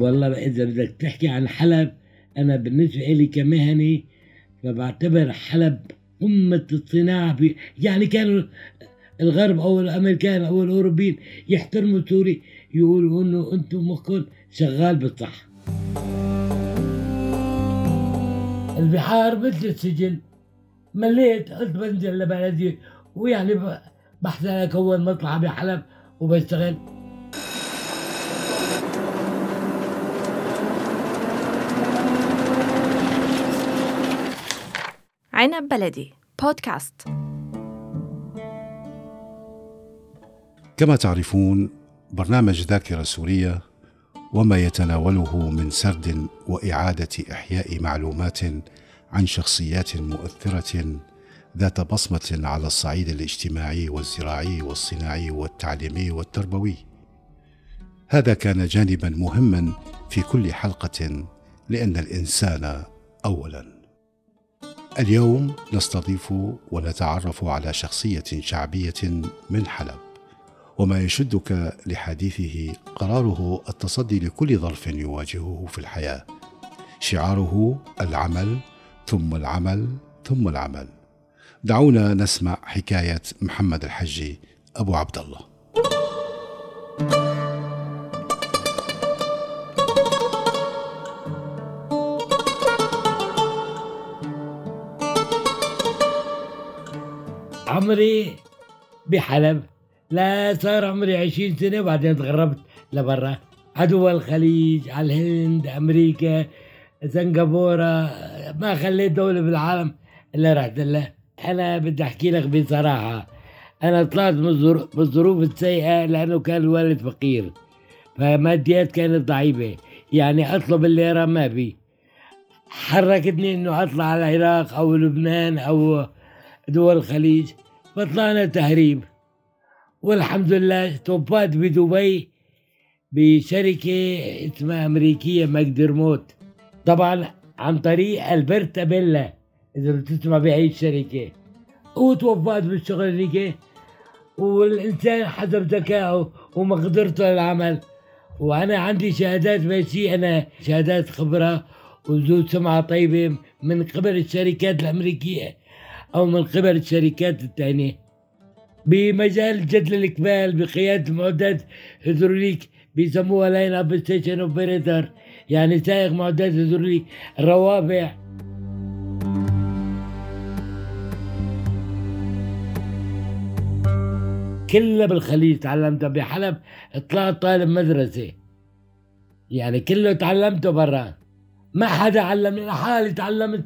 والله إذا بدك تحكي عن حلب أنا بالنسبة لي كمهني فبعتبر حلب قمة الصناعة في يعني كانوا الغرب أو الأمريكان أو الأوروبيين يحترموا سوري يقولوا إنه أنتم مخكم شغال بالصح البحار مثل السجن مليت قلت بنزل لبلدي ويعني بحسن أكون مطلع بحلب وبشتغل. عنب بلدي بودكاست كما تعرفون برنامج ذاكرة سورية وما يتناوله من سرد وإعادة إحياء معلومات عن شخصيات مؤثرة ذات بصمة على الصعيد الاجتماعي والزراعي والصناعي والتعليمي والتربوي. هذا كان جانبا مهما في كل حلقة لأن الإنسان أولا. اليوم نستضيف ونتعرف على شخصية شعبية من حلب وما يشدك لحديثه قراره التصدي لكل ظرف يواجهه في الحياة. شعاره العمل ثم العمل ثم العمل. دعونا نسمع حكاية محمد الحجي أبو عبد الله عمري بحلب. لا صار عمري عشرين سنة وبعدين تغربت لبرا. عدو الخليج على الهند أمريكا سنغافورة ما خليت دولة بالعالم إلا رحت لها أنا بدي أحكي لك بصراحة أنا طلعت من الظروف السيئة لأنه كان الوالد فقير. فماديات كانت ضعيفة يعني أطلب الليرة ما في. حركتني إنه أطلع على العراق أو لبنان أو دول الخليج. فطلعنا تهريب. والحمد لله توفيت بدبي بشركة اسمها أمريكية ماكدرموت طبعا عن طريق ألبرتا بيلا إذا بتسمع بهي الشركة وتوفيت بالشغل هيك والإنسان حسب ذكائه ومقدرته للعمل. وأنا عندي شهادات ماشي أنا شهادات خبرة وذو سمعة طيبة من قبل الشركات الأمريكية. أو من قبل الشركات الثانية. بمجال جدل الإكمال بقيادة معدات هيدروليك بيسموها line up station operator يعني سائق معدات هيدروليك الروافع كلها بالخليج تعلمتها بحلب طلعت طالب مدرسة. يعني كله تعلمته برا. ما حدا علمني أنا حالي تعلمت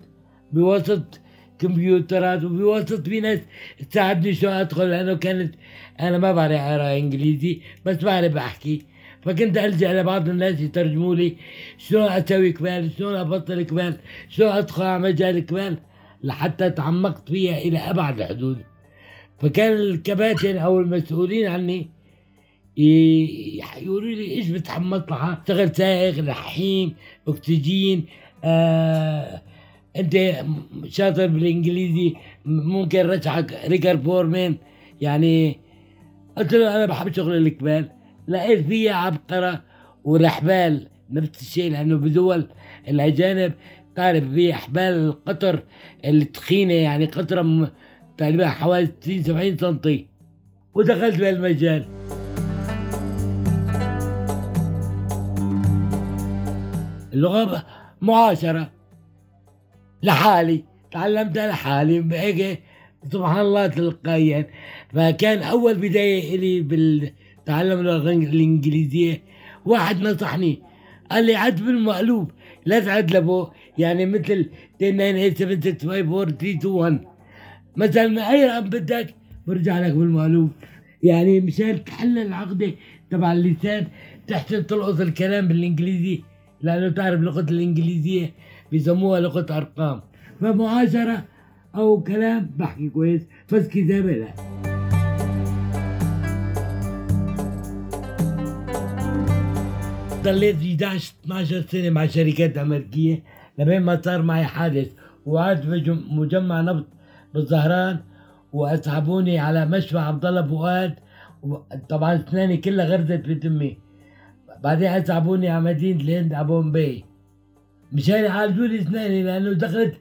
بوسط كمبيوترات وبوسط في ناس تساعدني شو ادخل لأنه كانت أنا ما بعرف اقرا انجليزي بس بعرف احكي فكنت الجا لبعض الناس يترجموا لي شلون أسوي كمال شلون ابطل كمال شلون ادخل على مجال كمال لحتى تعمقت فيها إلى ابعد الحدود فكان الكباتن أو المسؤولين عني يقولوا لي إيش بتحمس لها اشتغل سائق لحيم اكسجين آه أنت شاطر بالإنجليزي ممكن رجعك ريكر فورمان يعني قلت له أنا بحب شغل الكبال لقيت فيها عبقرة ورحبال نفس الشيء لأنه بدول الأجانب تعرف في احبال القطر التخينة يعني قطره تقريبا حوالي 60 70 سنتي. ودخلت بهالمجال اللغة معاشرة. لحالي تعلمتها لحالي هيك سبحان الله تلقائيا. فكان أول بداية لي بالتعلم اللغة الإنجليزية. واحد نصحني قال لي عد بالمقلوب لا تعد لفوق يعني مثل 10987654321 مثلا أي رقم بدك برجع لك بالمقلوب. يعني مشان تحل العقدة تبع اللسان تحسن تلقط الكلام بالإنجليزي لأنه تعرف لغة الإنجليزية. بيسموها لغة أرقام. فمعاشرة أو كلام بحكي كويس. بس كتابه لا. ضليت 11 12 سنة مع شركات أمريكية. لبين ما صار معي حادث وقعدت بمجمع نبض بالزهران وأسحبوني على مشفى عبد الله فؤاد. طبعا أسناني كلها غرزت بتمي بعدين سحبوني على مدينة الهند على بومبي مشان يعالجوا لي اسناني لأنه دخلت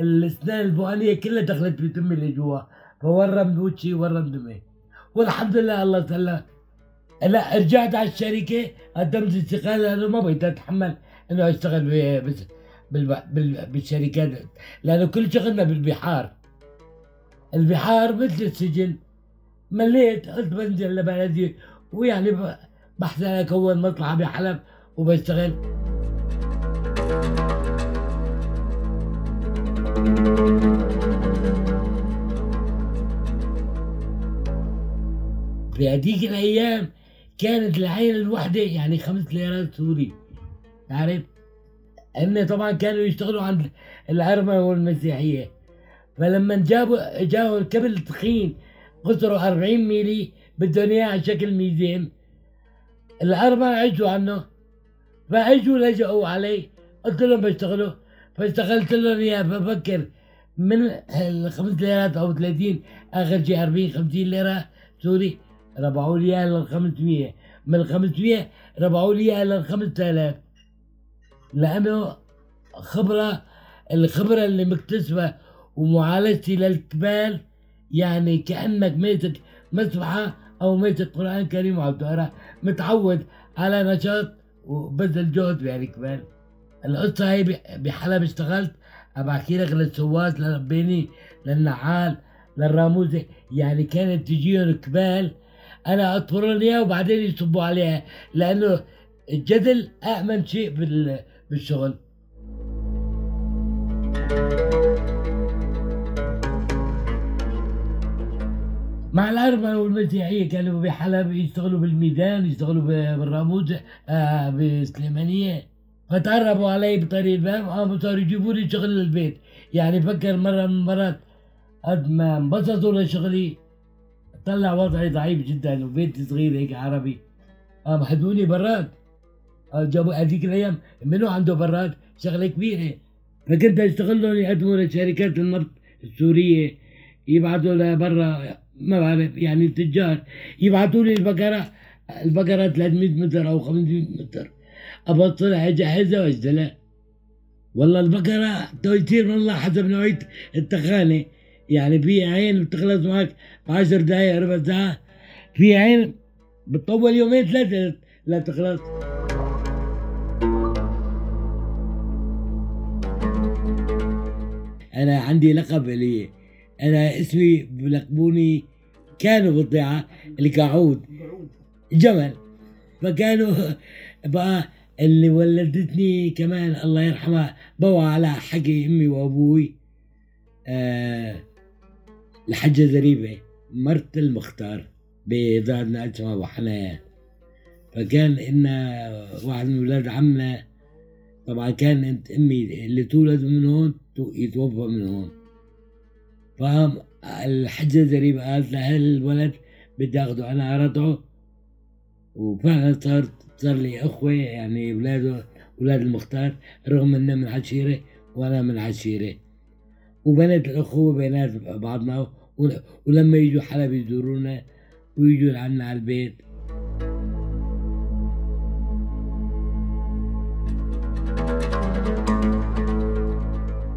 الاسنان الفوقانية كلها دخلت في تمي اللي جوا. فورم وجهي ورم دمي. والحمد لله الله سلم لا رجعت على الشركة قدمت استقالة لأنه ما بقيت أتحمل إنه أشتغل في بس. بالشركات لأنه كل شغلنا بالبحار. البحار مثل السجن. مليت قلت بنزل لبلدي ويعني ب- بحث أكون مطلعة بحلب وبشتغل. في هذيك الأيام كانت العين الواحدة يعني خمس ليرات سوري. تعرف؟ هن طبعا كانوا يشتغلوا عند الأرمنة والمسيحية. فلما جابوا جابوا الكبل تخين قصره 40 ميلي بدهم اياه على شكل ميزان. الأرمنة عجوا عنه. فاجوا لجأوا علي قلت لهم بشتغلوا فاشتغلت اياه ففكر من الخمس ليرات أو 30 آخر شيء 40 50 ليرة. سوري ربعوا لي اياها لل 500 من ال 500 ربعوا لي اياها لل 5000 لأنه خبرة الخبرة اللي مكتسبة ومعالجتي للكبال يعني كأنك ماسك مسبحة أو ماسك قرآن كريم وعم تقرا متعود على نشاط وبذل جهد بهالكبال القصة هي بحلب اشتغلت بحكي لك للسواس للبيني للنعال للراموزه يعني كانت تجيهم كبال أنا اطفر لهم إياها وبعدين يصبوا عليها لأنه الجدل امن شيء بال- بالشغل. مع الأرمنة والمسيحية كانوا بحلب يشتغلوا بالميدان يشتغلوا بالراموز آه بسليمانية. فتعرفوا علي بطريق الباب قاموا صاروا يجيبوا لي شغل للبيت يعني فكر مرة من المرات قد ما انبسطوا لشغلي. طلع وضعي ضعيف جدا وبيتي صغير هيك عربي. قام حدوني براد. جابوا هذيك الأيام منو عنده براد؟ شغلة كبيرة. فكنت أشتغل لهم يقدموا لشركات النفط السورية يبعثوا لبرا ما بعرف يعني التجار يبعثوا لي البقرة البقرة 300 متر أو 500 متر. ابطلها اجهزها واجدلها والله البقرة تو يصير والله حسب نوعية التخانة. يعني في عين بتخلص معك بعشر دقايق ربع ساعة. في عين بتطول يومين ثلاثة لا تخلص. أنا عندي لقب لي. أنا اسمي بلقبوني كانوا بالضيعة الكعود جمل. فكانوا بقى اللي ولدتني كمان الله يرحمها بوى على حكي أمي وأبوي. آه الحجه زريبه مرت المختار بضعنا اسمها حنان فكان إن واحد من ولاد عمنا طبعا كانت أمي اللي تولد من هون تو- يتوفى من هون. فقام الحجة زريبه قالت لها الولد بدي آخده؟ أنا ارضعه وفعلا صار صار لي أخوة يعني اولاده أولاد المختار رغم إنه من عشيرة وأنا من عشيرة. وبنت الأخوة بينات بعضنا ول- ولما يجوا حلب يزورونا ويجوا لعنا على البيت.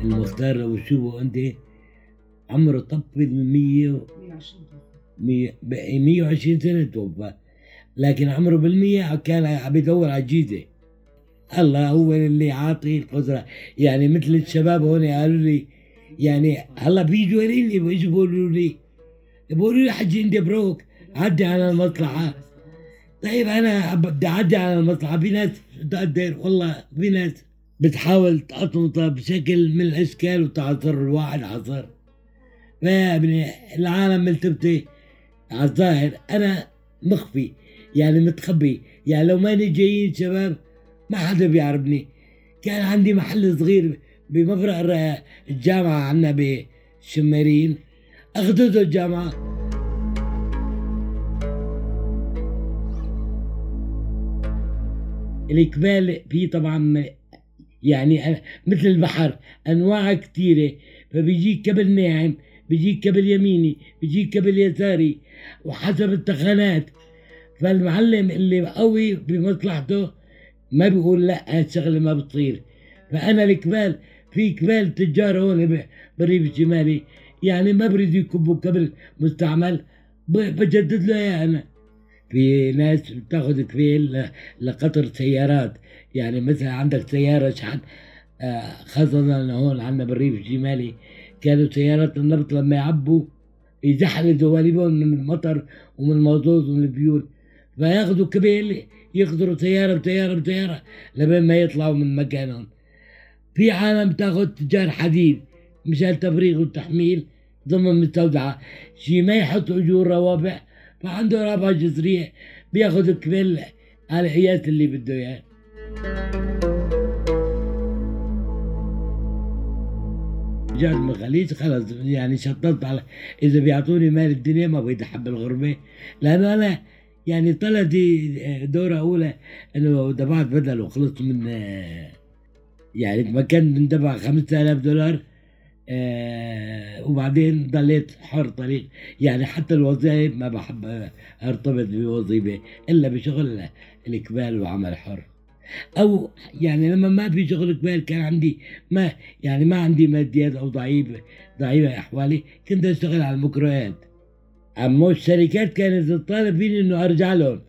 المختار لو تشوفه أنت عمره طب المية مية بقى 120 سنة توفى. لكن عمره بالمية كان عم يدور على الجيزة الله هو اللي عاطي القدرة. يعني مثل الشباب هون قالوا لي يعني هلا بيجوا لي بيجوا؟ بيقولوا لي بيقولوا لي حجي انت بروك عدي على المصلحة طيب أنا بدي أعدي على المصلحة في ناس تقدر والله في ناس بتحاول تقطمطها بشكل من الإشكال وتعصر الواحد عصر فيا ابني العالم ملتبتة على الظاهر. أنا مخفي. يعني متخبي. يعني لو ماني جايين شباب ما حدا بيعرفني. كان عندي محل صغير بمفرق الر- الجامعة عنا بشمارين. أخذته الجامعة. الإقبال فيه طبعا يعني مثل البحر أنواع كثيرة فبيجيك كبل ناعم بيجيك كبل يميني بيجيك كبل يساري. وحسب التخانات فالمعلم اللي قوي بمصلحته ما بيقول لا هالشغلة ما بتصير فأنا الكبال في كبال تجار هون بالريف الشمالي يعني ما بريد يكبوا كبل مستعمل بجدد له إياه أنا. في ناس بتاخذ كفيل ل- لقطر سيارات. يعني مثلا عندك سيارة شحن آه، خاصة هون عندنا بالريف الشمالي كانوا سيارات النبط لما يعبوا يزحلوا دواليبهم من المطر ومن الموزوز ومن البيوت فياخذوا كبيل يقدروا سيارة بسيارة بسيارة لبين ما يطلعوا من مكانهم. في عالم تاخذ تجار حديد مشان تفريغ وتحميل ضمن مستودعة شي ما يحط أجور روابع فعنده رابعة جذرية بياخذ كبيل على القياس اللي بده إياه. رجعت من الخليج خلص يعني شطبت على إذا بيعطوني مال الدنيا ما بدي أحب الغربة. لأنه أنا يعني طلعت دورة أولى إنه دفعت بدل وخلصت من يعني ما كان بندفع 5000 دولار آه وبعدين ضليت حر طريق. يعني حتى الوظائف ما بحب أرتبط بوظيفة إلا بشغل الكبال وعمل حر. أو يعني لما ما في شغل كبير كان عندي ما يعني ما عندي ماديات أو ضعيف ضعيفة أحوالي كنت أشتغل على المكروهات أما الشركات كانت تطالب فيني إنه أرجع لهم.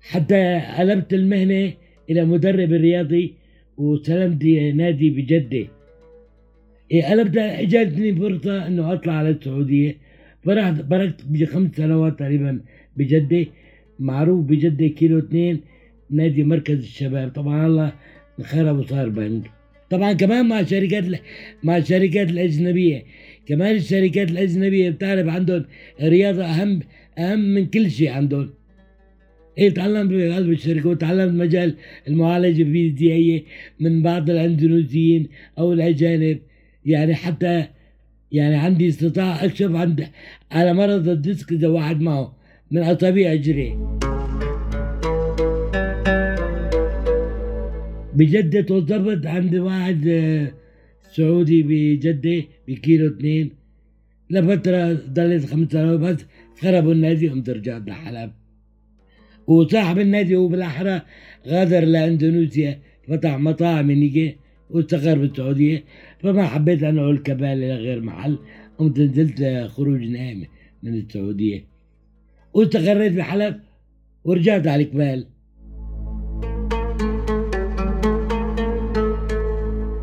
حتى قلبت المهنة إلى مدرب رياضي وسلمت نادي بجدة. إيه قلبت اجتني فرصة إنه أطلع على السعودية. فرحت بركت بجي خمس سنوات تقريبا بجدة. معروف بجدة كيلو اثنين نادي مركز الشباب. طبعا الله انخرب وصار بنك طبعا كمان مع شركات مع الشركات الأجنبية. كمان الشركات الأجنبية بتعرف عندهم رياضة اهم أهم من كل شيء عندهم. إيه تعلمت بقلب الشركة وتعلمت مجال المعالجة الفيزيائيه من بعض الأندونيسيين أو الأجانب. يعني حتى يعني عندي استطاعة أكشف عن على مرض الديسك إذا واحد معه من أصابع اجريه بجدة توظفت عند واحد آه، سعودي بجدة بكيلو اثنين لفترة ضليت خمس سنوات بس خربوا النادي قمت رجعت لحلب وصاحب النادي هو بالأحرى غادر لأندونيسيا فتح مطاعم نيجي واستقر بالسعودية. فما حبيت أنا أقول كبالة لغير محل قمت نزلت خروج نهائي من السعودية. واستقريت بحلب ورجعت على الكبال.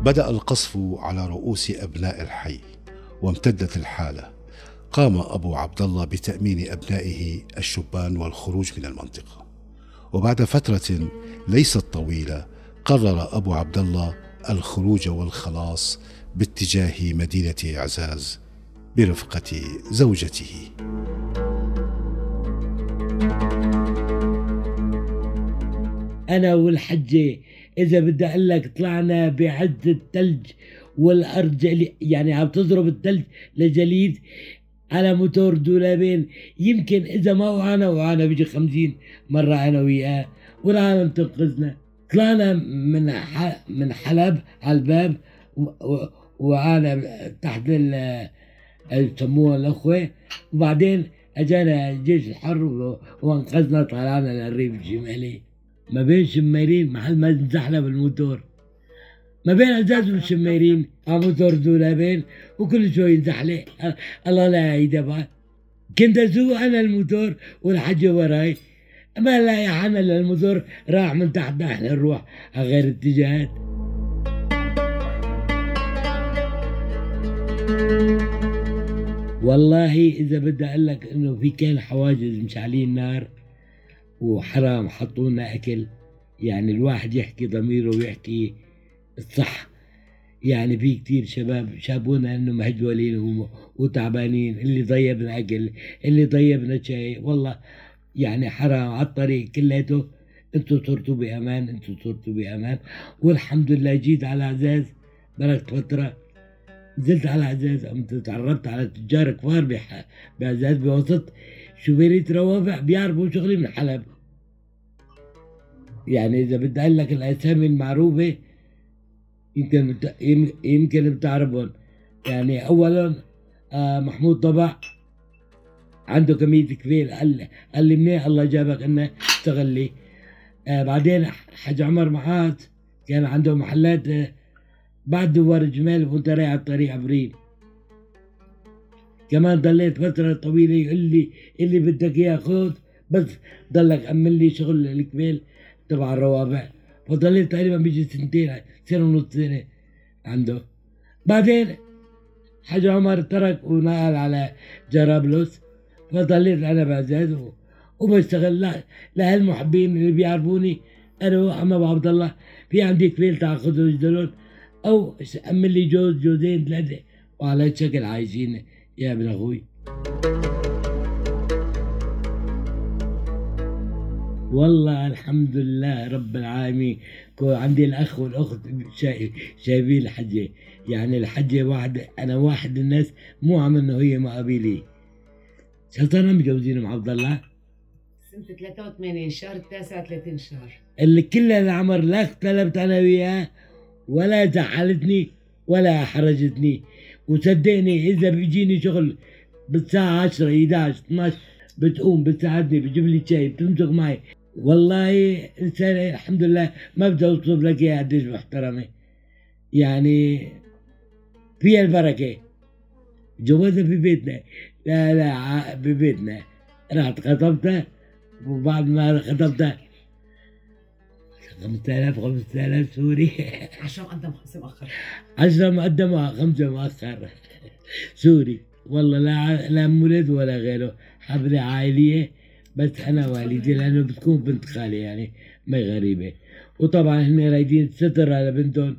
بدأ القصف على رؤوس أبناء الحي وامتدت الحالة. قام أبو عبد الله بتأمين أبنائه الشبان والخروج من المنطقة. وبعد فترة ليست طويلة قرر أبو عبد الله الخروج والخلاص باتجاه مدينة إعزاز برفقة زوجته. أنا والحجة إذا بدي أقول لك طلعنا بعز الثلج والارض يعني عم تضرب الثلج لجليد على موتور دولابين يمكن إذا ما وعانا وعانا بيجي خمسين مرة أنا وياه والعالم تنقذنا طلعنا من. من حلب على الباب. وعانا تحت يسموها الأخوة وبعدين أجانا الجيش الحر وانقذنا طلعنا للريف الشمالي ما بين شميرين محل ما نزحلق بالموتور. ما بين عزاز والشميرين موتور دولابين وكل شوي ينزحلق الله لا يدبع. كنت اسوق أنا الموتور والحجه وراي. ما لا يا حنا الموتور راح من تحت إحنا نروح على غير اتجاهات. والله إذا بدي أقول لك إنه في كان حواجز مشعلين نار. وحرام حطوا لنا أكل. يعني الواحد يحكي ضميره ويحكي الصح يعني في كتير شباب شابونا إنهم مهجولين وتعبانين. اللي ضيبنا أكل اللي ضيبنا شاي. والله يعني حرام على الطريق كليته أنتوا صرتوا بأمان أنتوا صرتوا بأمان. والحمد لله جيت على عزاز مرقت فترة. نزلت على عزاز تعرفت على تجار كبار بعزاز بوسط شوفيرية روافع بيعرفوا شغلي من حلب. يعني إذا بدي أقول لك الأسامي المعروفة يمكن يمكن بتعرفهم. يعني اولا آه محمود طبع عنده كمية كبير قال قال لي منين الله جابك إنه اشتغل لي آه بعدين حاج عمر معاذ كان عنده محلات آه بعد دوار الجمال وانت رايح على الطريق عبرين. كمان ضليت فترة طويلة يقول لي اللي بدك إياه خذ بس ضلك أمن لي شغل الكمال تبع الروابع. فضليت تقريبا بيجي سنتين سنة ونص سنة عنده. بعدين حاج عمر ترك ونقل على جرابلس. فضليت أنا بعزاز وبشتغل لهالمحبين اللي بيعرفوني. وعم ابو عبد الله في عندي كفيل تاخذوا يجدلون أو ش- امن لي جوز جوزين ثلاثة وعلى هالشكل عايشين. يا ابن أخوي. والله الحمد لله رب العالمين. عندي الأخ والأخت شا- شايفين الحجة. يعني الحجة واحد أنا واحد الناس مو عم إنه هي ما قبيلي شلطنا متجوزين مع عبد الله؟ سنة 83 شهر التاسع 30 شهر. اللي كل العمر لا اختلفت أنا وياه ولا زعلتني ولا حرجتني وصدقني إذا بيجيني شغل بالساعة 10 11 12 بتقوم بتساعدني بتجيب لي شاي بتمسك معي. والله انسانة الحمد لله ما بدي اوصف لك إياها قديش محترمة. يعني فيها البركة جوازها في بيتنا. لا لا ببيتنا رحت خطبتها وبعد ما خطبتها 5000 5000 سوري. 10 مقدم خمسة مؤخر. 10 مقدم خمسة مؤخر. سوري. والله لا لا مولد ولا غيره. حفلة عائلية. بس أنا والدي لأنه بتكون بنت خالي يعني ما غريبة. وطبعا هن رايدين ستر على بنتهم.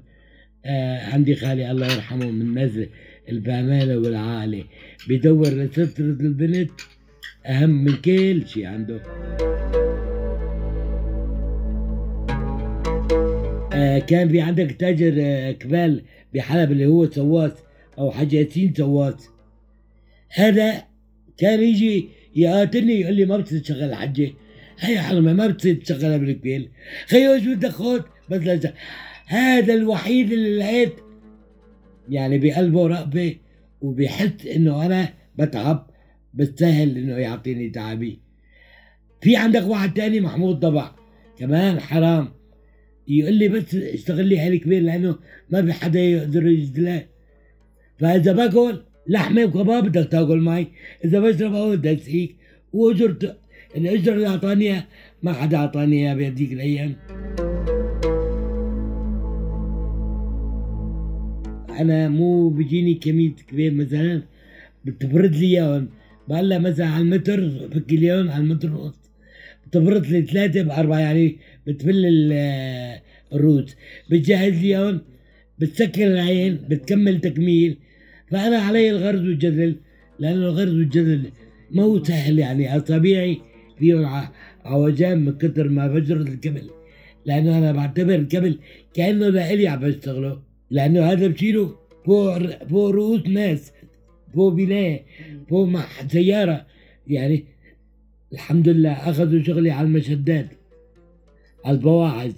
آه عندي خالي الله يرحمه من نزل البامانة والعائلة بيدور لسترة البنت أهم من كل شيء عنده. آه كان في عندك تاجر آه كبال بحلب اللي هو سواس أو حاج ياسين سواس هذا كان يجي يقاتلني يقول لي ما بتصير تشغل الحجه هي حرمه ما بتصير تشغلها بالكبيل خيو شو بدك خذ بس هذا الوحيد اللي لقيت يعني بقلبه رأفة وبيحس إنه أنا بتعب بستاهل إنه يعطيني تعبي. في عندك واحد تاني محمود ضبع. كمان حرام. يقول لي بس اشتغل لي حالي كبير لأنه ما في حدا يقدر يجدله فإذا باكل لحمة وكباب بدك تأكل معي إذا بشرب قهوه بدك تسقيك. واجرت الاجره اللي أعطاني ما حدا أعطاني اياها بهذيك الأيام. أنا مو بيجيني كمية كبير مثلا بتبرد لي إياهم. بقول لها مثلا على المتر اياهم على المتر ونص بتبرد لي ثلاثة بأربعة يعني بتبل ال- الروت. بتجهز لي اياهم بتسكر العين بتكمل تكميل. فأنا علي الغرز والجذل لأنه الغرز والجذل ما هو سهل يعني طبيعي فيه عوجان من كتر ما بجرد الكبل. لأنه أنا بعتبر الكبل كأنه لإلي عم بشتغله. لأنه هذا بشيله فوق فوق رؤوس ناس فوق بناية فوق سيارة. يعني الحمد لله أخذوا شغلي على المشدات. البواعث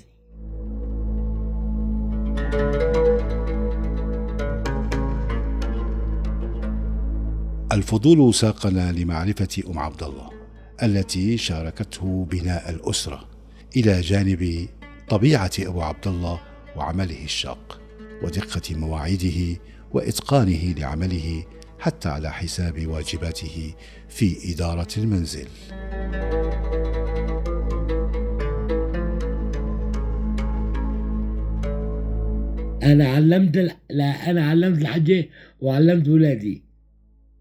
الفضول ساقنا لمعرفة أم عبد الله التي شاركته بناء الأسرة إلى جانب طبيعة أبو عبد الله وعمله الشاق ودقة مواعيده وإتقانه لعمله حتى على حساب واجباته في إدارة المنزل. أنا علمت ال... لا أنا علمت الحجه وعلمت ولادي.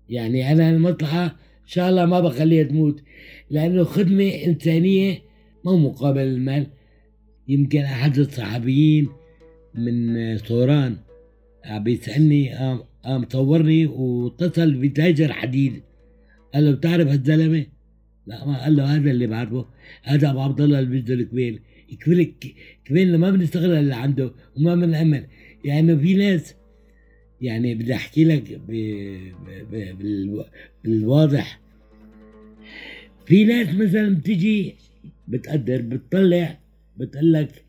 يعني أنا المصلحة إن شاء الله ما بخليها تموت لأنه خدمة إنسانية مو مقابل المال. يمكن أحد الصحفيين من صوران عم بيسالني قام قام صورني واتصل بتاجر حديد. قال له بتعرف هالزلمة؟ لا ما قال له هذا اللي بعرفه هذا أبو عبد الله اللي الكبيل الكبيل كبيل ما بنشتغل اللي عنده وما بنأمن يعني في ناس يعني بدي أحكي لك. بالواضح. في ناس مثلا بتجي بتقدر بتطلع بتقول لك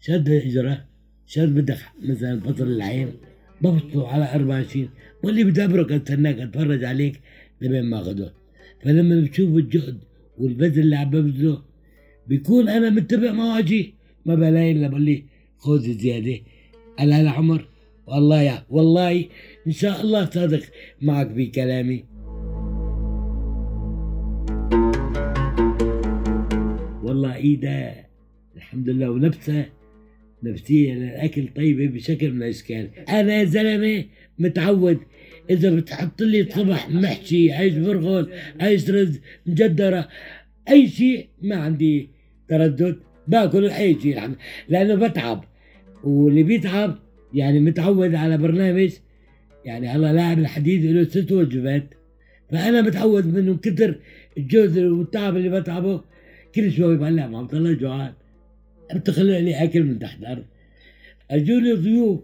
شد الاجره شد بدك مثلا فصل العين ببسطه على 24 بقول لي بدي ابرك استناك أتفرج عليك لبين ما أخده. فلما بشوف الجهد والبذل اللي عم ببذله بيكون أنا متبع معه أجي ما بلاقي إلا بقول لي خذ زيادة. على هالعمر والله يا والله إن شاء الله صادق معك بكلامي. والله ايده الحمد لله ونفسها نفسية للأكل طيبة بشكل من الأشكال. أنا يا زلمة متعود. إذا بتحط لي الصبح محشي عيش برغل عيش رز مجدرة أي شيء ما عندي تردد باكل شيء الحمد لأنه بتعب. واللي بيتعب يعني متعود على برنامج يعني هلا لاعب الحديد له ست وجبات. فأنا متعود منه كتر الجهد والتعب اللي بتعبه كل شوي بقلع ما بطلع جوعان. بتخلق لي أكل من تحت الأرض. اجوني ضيوف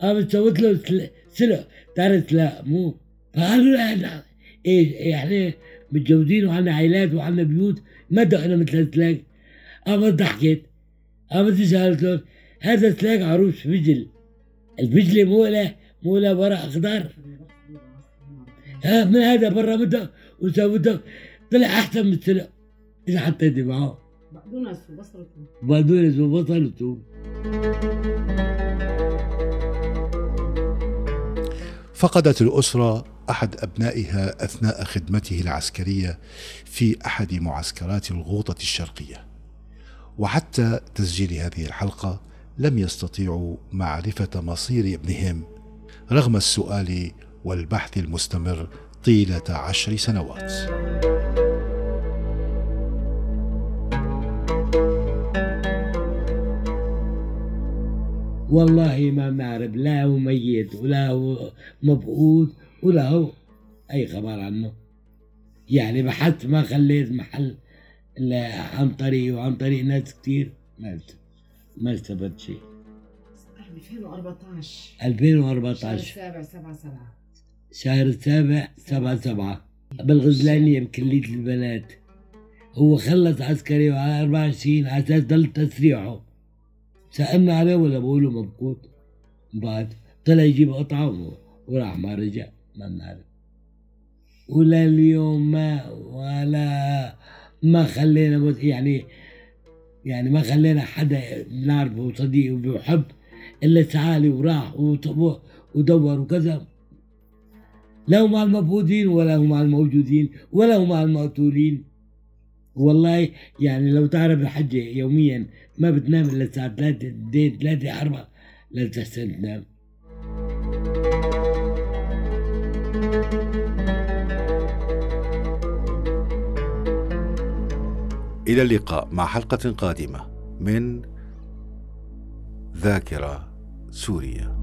قامت سويت له سل- سلق تعرف لا مو. فقالوا لا لا. إيه يعني متجوزين وعنا عائلات وعنا بيوت ما دقنا مثل السلاك قامت ضحكت سالت لهم هذا سلاك عروس فجل الفجلة مو له مو له ورق اخضر ها من هذا برا متى وسويته طلع أحسن من السلق اذا حطيتي معه؟ بقدونس وبصل وثوم بقدونس وبصل وثوم فقدت الأسرة أحد أبنائها أثناء خدمته العسكرية في أحد معسكرات الغوطة الشرقية. وحتى تسجيل هذه الحلقة لم يستطيعوا معرفة مصير ابنهم رغم السؤال والبحث المستمر طيلة عشر سنوات. والله ما بنعرف لا هو ميت ولا هو مبعوث ولا هو أي خبر عنه. يعني بحثت ما خليت محل الا عن طريق وعن طريق ناس كتير ما ما استفدت شيء. 2014 شهر 2014 السابع 7 7 شهر السابع سبعة سبعة. بالغزلانية بكلية البنات. هو خلص عسكري وعلى 24 على أساس ضل تسريحه. سألنا عليه ولا بقوله مبقوت بعد طلع يجيب قطعة وراح ما رجع ما بنعرف. ولا اليوم ما ولا ما خلينا يعني يعني ما خلينا حدا نعرفه صديق وبيحب إلا تعالي وراح ودور وكذا. لا هو مع المبعوثين ولا هو مع الموجودين ولا هو مع المقتولين. والله يعني لو تعرف الحجة يوميا ما بتنام إلا الساعة 3 2 3 4 لا تحسن تنام إلى اللقاء مع حلقة قادمة من ذاكرة سوريا